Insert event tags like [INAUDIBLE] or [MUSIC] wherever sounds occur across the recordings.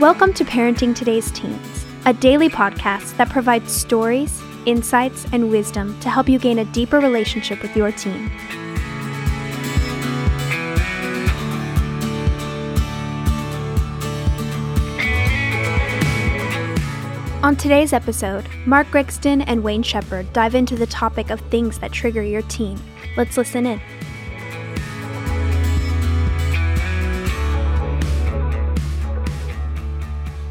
Welcome to Parenting Today's Teens, a daily podcast that provides stories, insights, and wisdom to help you gain a deeper relationship with your teen. On today's episode, Mark Gregston and Wayne Shepherd dive into the topic of things that trigger your teen. Let's listen in.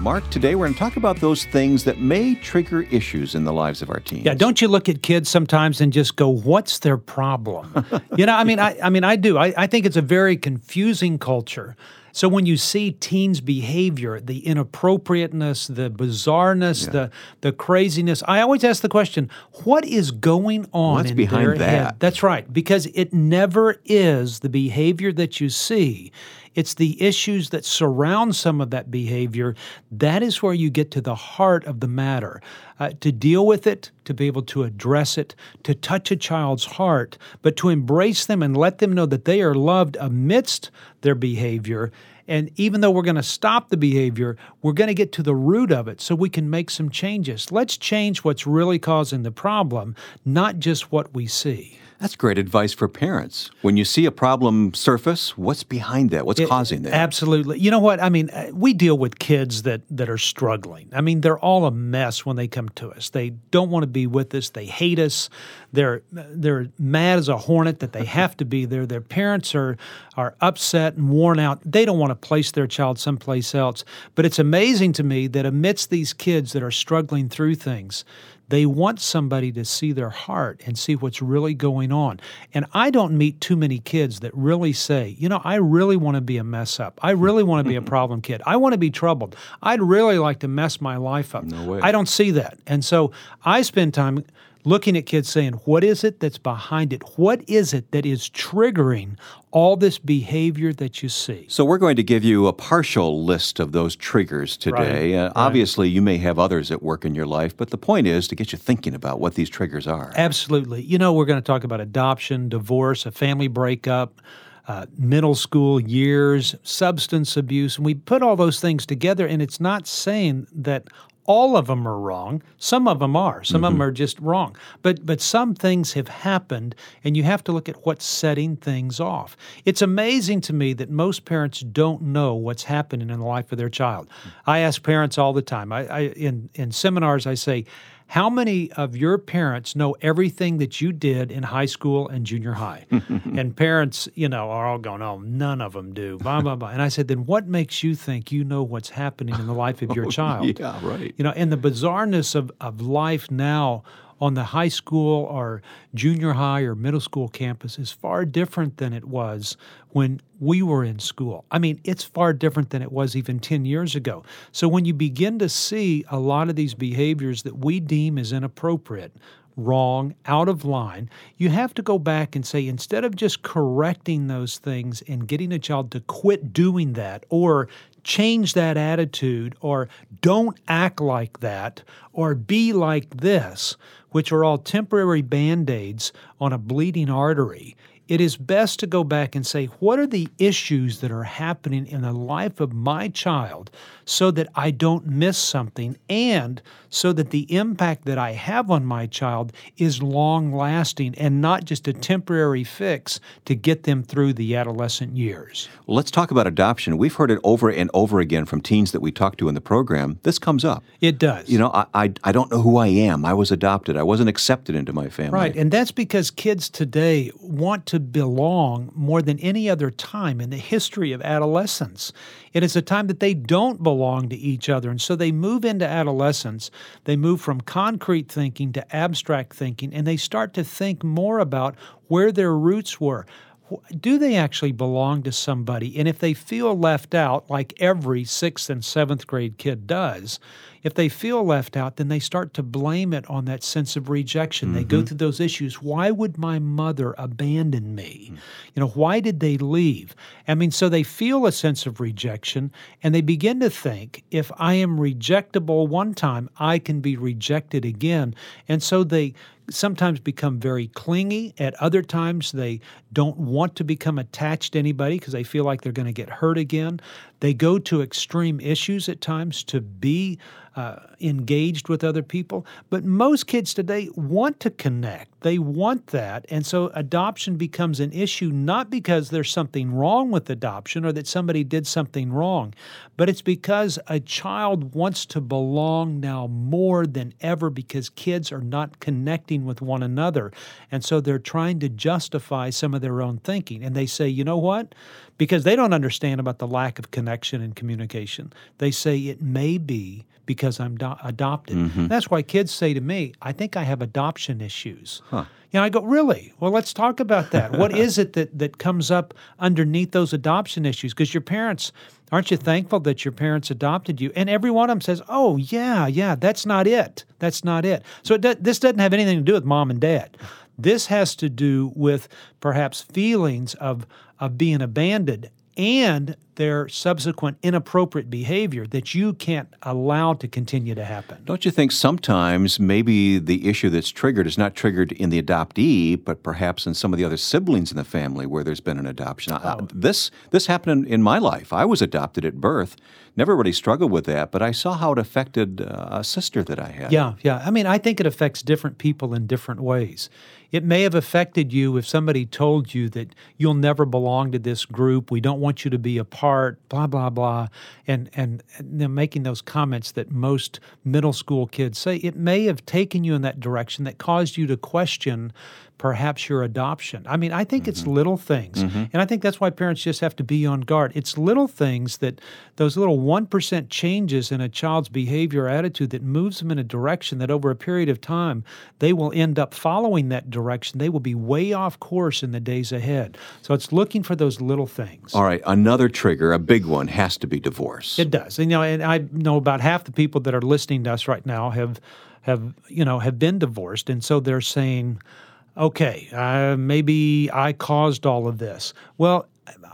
Mark, today we're going to talk about those things that may trigger issues in the lives of our teens. Yeah, don't you look at kids sometimes and just go, "What's their problem?" [LAUGHS] you know, I mean, I, I mean, I do. I, I think it's a very confusing culture. So when you see teens' behavior, the inappropriateness, the bizarreness, Yeah. the the craziness, I always ask the question, what is going on What's in behind that? head? That's right, because it never is the behavior that you see. It's the issues that surround some of that behavior. That is where you get to the heart of the matter. Uh, to deal with it, to be able to address it, to touch a child's heart, but to embrace them and let them know that they are loved amidst their behavior. And even though we're going to stop the behavior, we're going to get to the root of it so we can make some changes. Let's change what's really causing the problem, not just what we see. That's great advice for parents. When you see a problem surface, what's behind that? What's It- causing that? Absolutely. You know what? I mean, uh, we deal with kids that that are struggling. I mean, they're all a mess when they come to us. They don't want to be with us. They hate us. They're they're mad as a hornet that they have to be there. Their parents are are upset and worn out. They don't want to place their child someplace else. But it's amazing to me that amidst these kids that are struggling through things, they want somebody to see their heart and see what's really going on. And I don't meet too many kids that really say, you know, I really want to be a mess up. I really want to be a [LAUGHS] problem kid. I want to be troubled. I'd really like to mess my life up. No way. I don't see that. And so I spend time looking at kids saying, what is it that's behind it? What is it that is triggering all this behavior that you see? so, we're going to give you a partial list of those triggers today. Uh, Obviously, you may have others at work in your life, but the point is to get you thinking about what these triggers are. Absolutely. You know, we're going to talk about adoption, divorce, a family breakup, uh, middle school years, substance abuse. And we put all those things together, and it's not saying that all of them are wrong. Some of them are. Some of them mm-hmm. are just wrong. But but some things have happened, and you have to look at what's setting things off. It's amazing to me that most parents don't know what's happening in the life of their child. Mm. I ask parents all the time. I, I in in seminars I say. How many of your parents know everything that you did in high school and junior high? [LAUGHS] and parents, you know, are all going, oh, none of them do, blah, blah, blah. And I said, then what makes you think you know what's happening in the life of your [LAUGHS] oh, child? Yeah, right. You know, and the bizarreness of, of life now on the high school or junior high or middle school campus is far different than it was when we were in school. I mean, it's far different than it was even 10 years ago. So when you begin to see a lot of these behaviors that we deem as inappropriate, wrong, out of line, you have to go back and say, instead of just correcting those things and getting a child to quit doing that or change that attitude or don't act like that or be like this, which are all temporary band aids on a bleeding artery. It is best to go back and say, what are the issues that are happening in the life of my child so that I don't miss something and so that the impact that I have on my child is long lasting and not just a temporary fix to get them through the adolescent years. Well, let's talk about adoption. We've heard it over and over again from teens that we talk to in the program. This comes up. It does. You know, I, I, I don't know who I am. I was adopted. I wasn't accepted into my family. Right. And that's because kids today want to belong more than any other time in the history of adolescence. It is a time that they don't belong to each other. And so they move into adolescence, they move from concrete thinking to abstract thinking, and they start to think more about where their roots were. Do they actually belong to somebody? And if they feel left out, like every sixth and seventh grade kid does, if they feel left out, then they start to blame it on that sense of rejection. They go mm-hmm. through those issues. Why would my mother abandon me? You know, why did they leave? I mean, so they feel a sense of rejection and they begin to think if I am rejectable one time, I can be rejected again. And so they sometimes become very clingy. At other times, they don't want to become attached to anybody because they feel like they're going to get hurt again. They go to extreme issues at times to be uh, engaged with other people. But most kids today want to connect, they want that. And so adoption becomes an issue not because there's something wrong with adoption or that somebody did something wrong, but it's because a child wants to belong now more than ever because kids are not connecting with one another. And so they're trying to justify some of their own thinking. And they say, you know what? Because they don't understand about the lack of connection and communication. They say it may be because I'm do- adopted. Mm-hmm. That's why kids say to me, I think I have adoption issues. Huh. You know, I go, really? Well, let's talk about that. [LAUGHS] what is it that, that comes up underneath those adoption issues? Because your parents, aren't you thankful that your parents adopted you? And every one of them says, oh, yeah, yeah, that's not it. That's not it. So it do- this doesn't have anything to do with mom and dad. This has to do with perhaps feelings of, of being abandoned and their subsequent inappropriate behavior that you can't allow to continue to happen. Don't you think sometimes maybe the issue that's triggered is not triggered in the adoptee, but perhaps in some of the other siblings in the family where there's been an adoption? Oh. this this happened in, in, my life. I was adopted at birth. Never really struggled with that, but I saw how it affected uh, a sister that I had. Yeah, yeah. I mean, I think it affects different people in different ways. It may have affected you if somebody told you that you'll never belong to this group. We don't want you to be a part. Blah blah blah, and and, and making those comments that most middle school kids say. It may have taken you in that direction that caused you to question perhaps your adoption. I mean, I think mm-hmm. it's little things. Mm-hmm. And I think that's why parents just have to be on guard. It's little things that those little 1% changes in a child's behavior or attitude that moves them in a direction that over a period of time they will end up following that direction. They will be way off course in the days ahead. So it's looking for those little things. All right, another trigger, a big one has to be divorce. It does. And, you know, and I know about half the people that are listening to us right now have have, you know, have been divorced and so they're saying okay, uh, maybe I caused all of this. Well,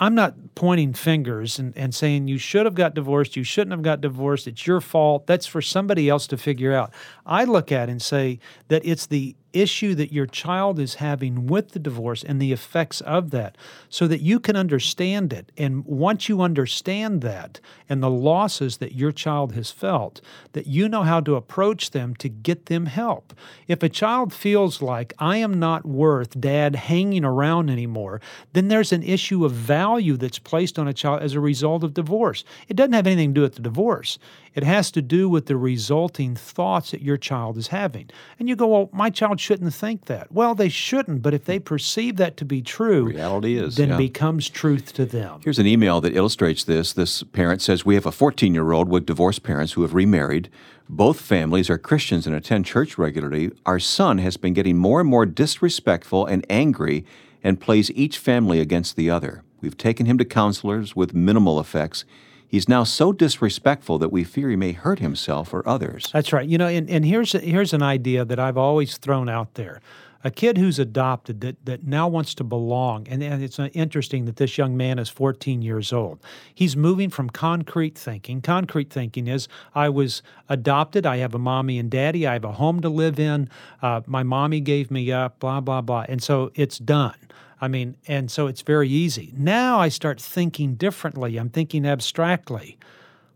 I'm not pointing fingers and, and saying you should have got divorced, you shouldn't have got divorced, it's your fault. That's for somebody else to figure out. I look at and say that it's the issue that your child is having with the divorce and the effects of that so that you can understand it. And once you understand that and the losses that your child has felt, that you know how to approach them to get them help. If a child feels like I am not worth dad hanging around anymore, then there's an issue of value that's placed on a child as a result of divorce. It doesn't have anything to do with the divorce. It has to do with the resulting thoughts that your child is having. And you go, well, my child shouldn't think that. Well, they shouldn't, but if they perceive that to be true, reality is then yeah. it becomes truth to them. Here's an email that illustrates this. This parent says, We have a 14 year old with divorced parents who have remarried. Both families are Christians and attend church regularly. Our son has been getting more and more disrespectful and angry and plays each family against the other. We've taken him to counselors with minimal effects. He's now so disrespectful that we fear he may hurt himself or others. That's right. You know, and, and here's here's an idea that I've always thrown out there. A kid who's adopted that, that now wants to belong, and, and it's uh, interesting that this young man is 14 years old. He's moving from concrete thinking. Concrete thinking is I was adopted, I have a mommy and daddy, I have a home to live in, uh, my mommy gave me up, blah, blah, blah. And so it's done. I mean, and so it's very easy. Now I start thinking differently. I'm thinking abstractly.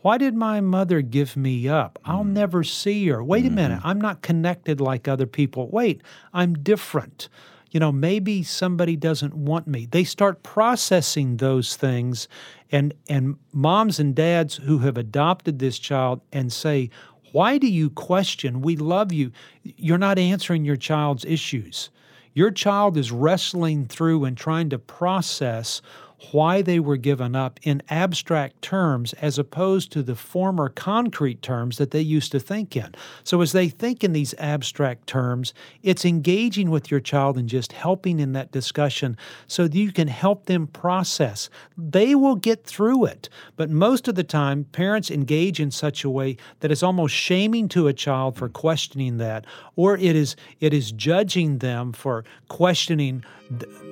Why did my mother give me up? I'll mm. never see her. Wait a minute. Mm-hmm. I'm not connected like other people. Wait, I'm different. You know, maybe somebody doesn't want me. They start processing those things and and moms and dads who have adopted this child and say, "Why do you question? We love you. You're not answering your child's issues." Your child is wrestling through and trying to process why they were given up in abstract terms as opposed to the former concrete terms that they used to think in. So, as they think in these abstract terms, it's engaging with your child and just helping in that discussion so that you can help them process. They will get through it, but most of the time, parents engage in such a way that it's almost shaming to a child for questioning that, or it is it is judging them for questioning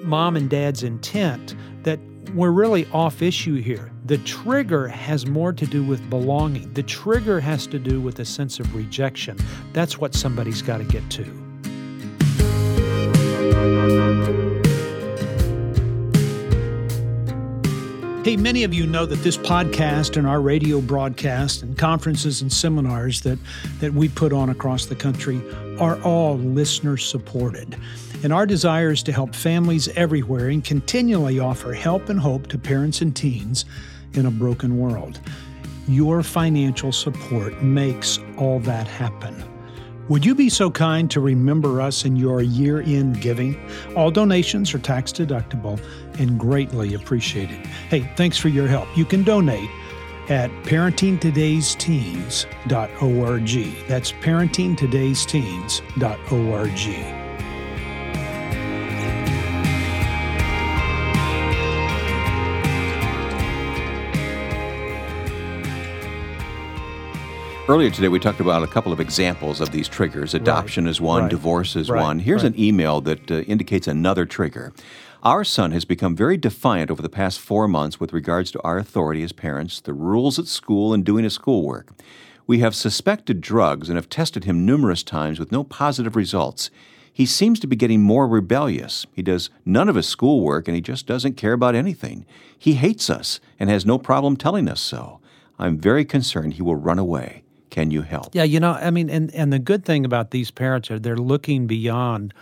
mom and dad's intent that we're really off issue here. The trigger has more to do with belonging. The trigger has to do with a sense of rejection. That's what somebody's got to get to. Hey, many of you know that this podcast and our radio broadcast and conferences and seminars that, that we put on across the country are all listener supported. And our desire is to help families everywhere and continually offer help and hope to parents and teens in a broken world. Your financial support makes all that happen. Would you be so kind to remember us in your year end giving? All donations are tax deductible and greatly appreciated. Hey, thanks for your help. You can donate at parentingtodaysteens.org. That's parentingtodaysteens.org. Earlier today, we talked about a couple of examples of these triggers. Adoption right, is one, right, divorce is right, one. Here's an email that uh, indicates another trigger. Our son has become very defiant over the past four months with regards to our authority as parents, the rules at school, and doing his schoolwork. We have suspected drugs and have tested him numerous times with no positive results. He seems to be getting more rebellious. He does none of his schoolwork and he just doesn't care about anything. He hates us and has no problem telling us so. I'm very concerned he will run away. Can you help? Yeah, you know, I mean, and, and the good thing about these parents are they're looking beyond,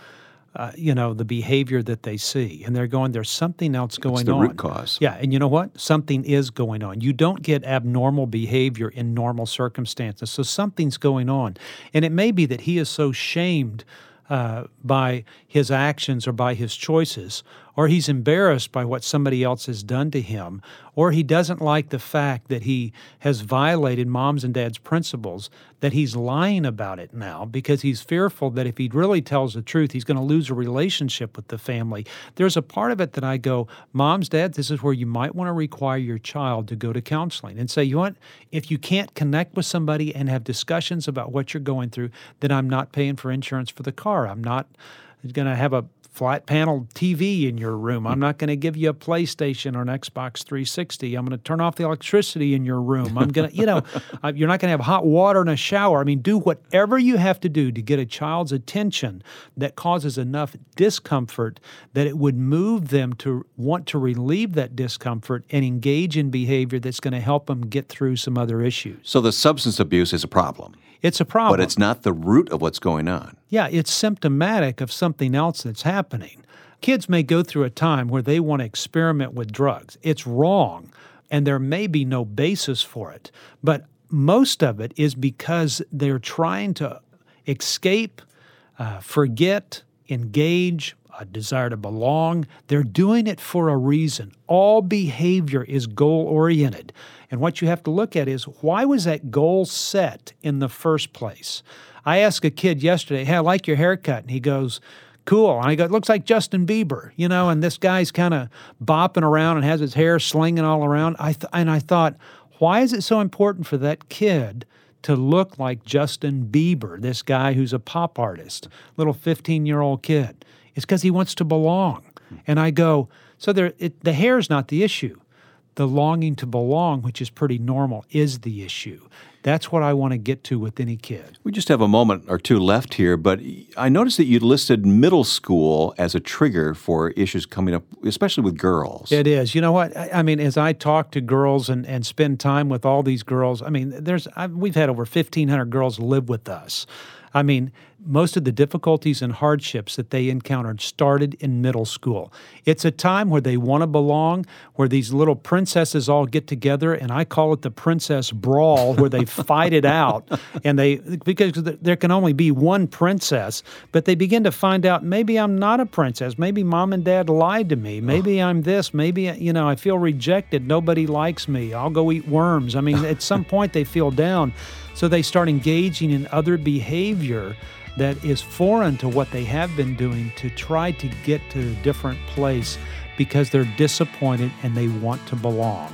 uh, you know, the behavior that they see, and they're going, there's something else going it's the on. root cause. Yeah, and you know what? Something is going on. You don't get abnormal behavior in normal circumstances, so something's going on, and it may be that he is so shamed uh, by his actions or by his choices, or he's embarrassed by what somebody else has done to him, or he doesn't like the fact that he has violated mom's and dad's principles, that he's lying about it now because he's fearful that if he really tells the truth, he's going to lose a relationship with the family. There's a part of it that I go, Moms, Dad, this is where you might want to require your child to go to counseling and say, you want, if you can't connect with somebody and have discussions about what you're going through, then I'm not paying for insurance for the car. I'm not going to have a flat panel TV in your room. I'm not going to give you a PlayStation or an Xbox 360. I'm going to turn off the electricity in your room. I'm going to, you know, [LAUGHS] you're not going to have hot water and a shower. I mean, do whatever you have to do to get a child's attention that causes enough discomfort that it would move them to want to relieve that discomfort and engage in behavior that's going to help them get through some other issues. So the substance abuse is a problem. It's a problem. But it's not the root of what's going on. Yeah, it's symptomatic of something else that's happening. Kids may go through a time where they want to experiment with drugs. It's wrong, and there may be no basis for it. But most of it is because they're trying to escape, uh, forget, engage, a desire to belong. They're doing it for a reason. All behavior is goal oriented. And what you have to look at is why was that goal set in the first place? I asked a kid yesterday, Hey, I like your haircut. And he goes, Cool. And I go, It looks like Justin Bieber, you know, and this guy's kind of bopping around and has his hair slinging all around. I th- and I thought, why is it so important for that kid to look like Justin Bieber, this guy who's a pop artist, little 15 year old kid? It's because he wants to belong. And I go, so there, it, the not the issue. The longing to belong, which is pretty normal, is the issue. That's what I want to get to with any kid. We just have a moment or two left here, but I noticed that you listed middle school as a trigger for issues coming up, especially with girls. It is. You know what? I, mean, as I talk to girls and, and spend time with all these girls, I mean, there's I, we've had over 1,500 girls live with us. I mean, most of the difficulties and hardships that they encountered started in middle school. It's a time where they want to belong, where these little princesses all get together, and I call it the princess brawl, where they [LAUGHS] fight it out, [LAUGHS] and they because there can only be one princess, but they begin to find out maybe I'm not a princess, maybe mom and dad lied to me, maybe I'm this, maybe you know I feel rejected, nobody likes me, I'll go eat worms. I mean, at some [LAUGHS] point they feel down. So they start engaging in other behavior that is foreign to what they have been doing to try to get to a different place because they're disappointed and they want to belong.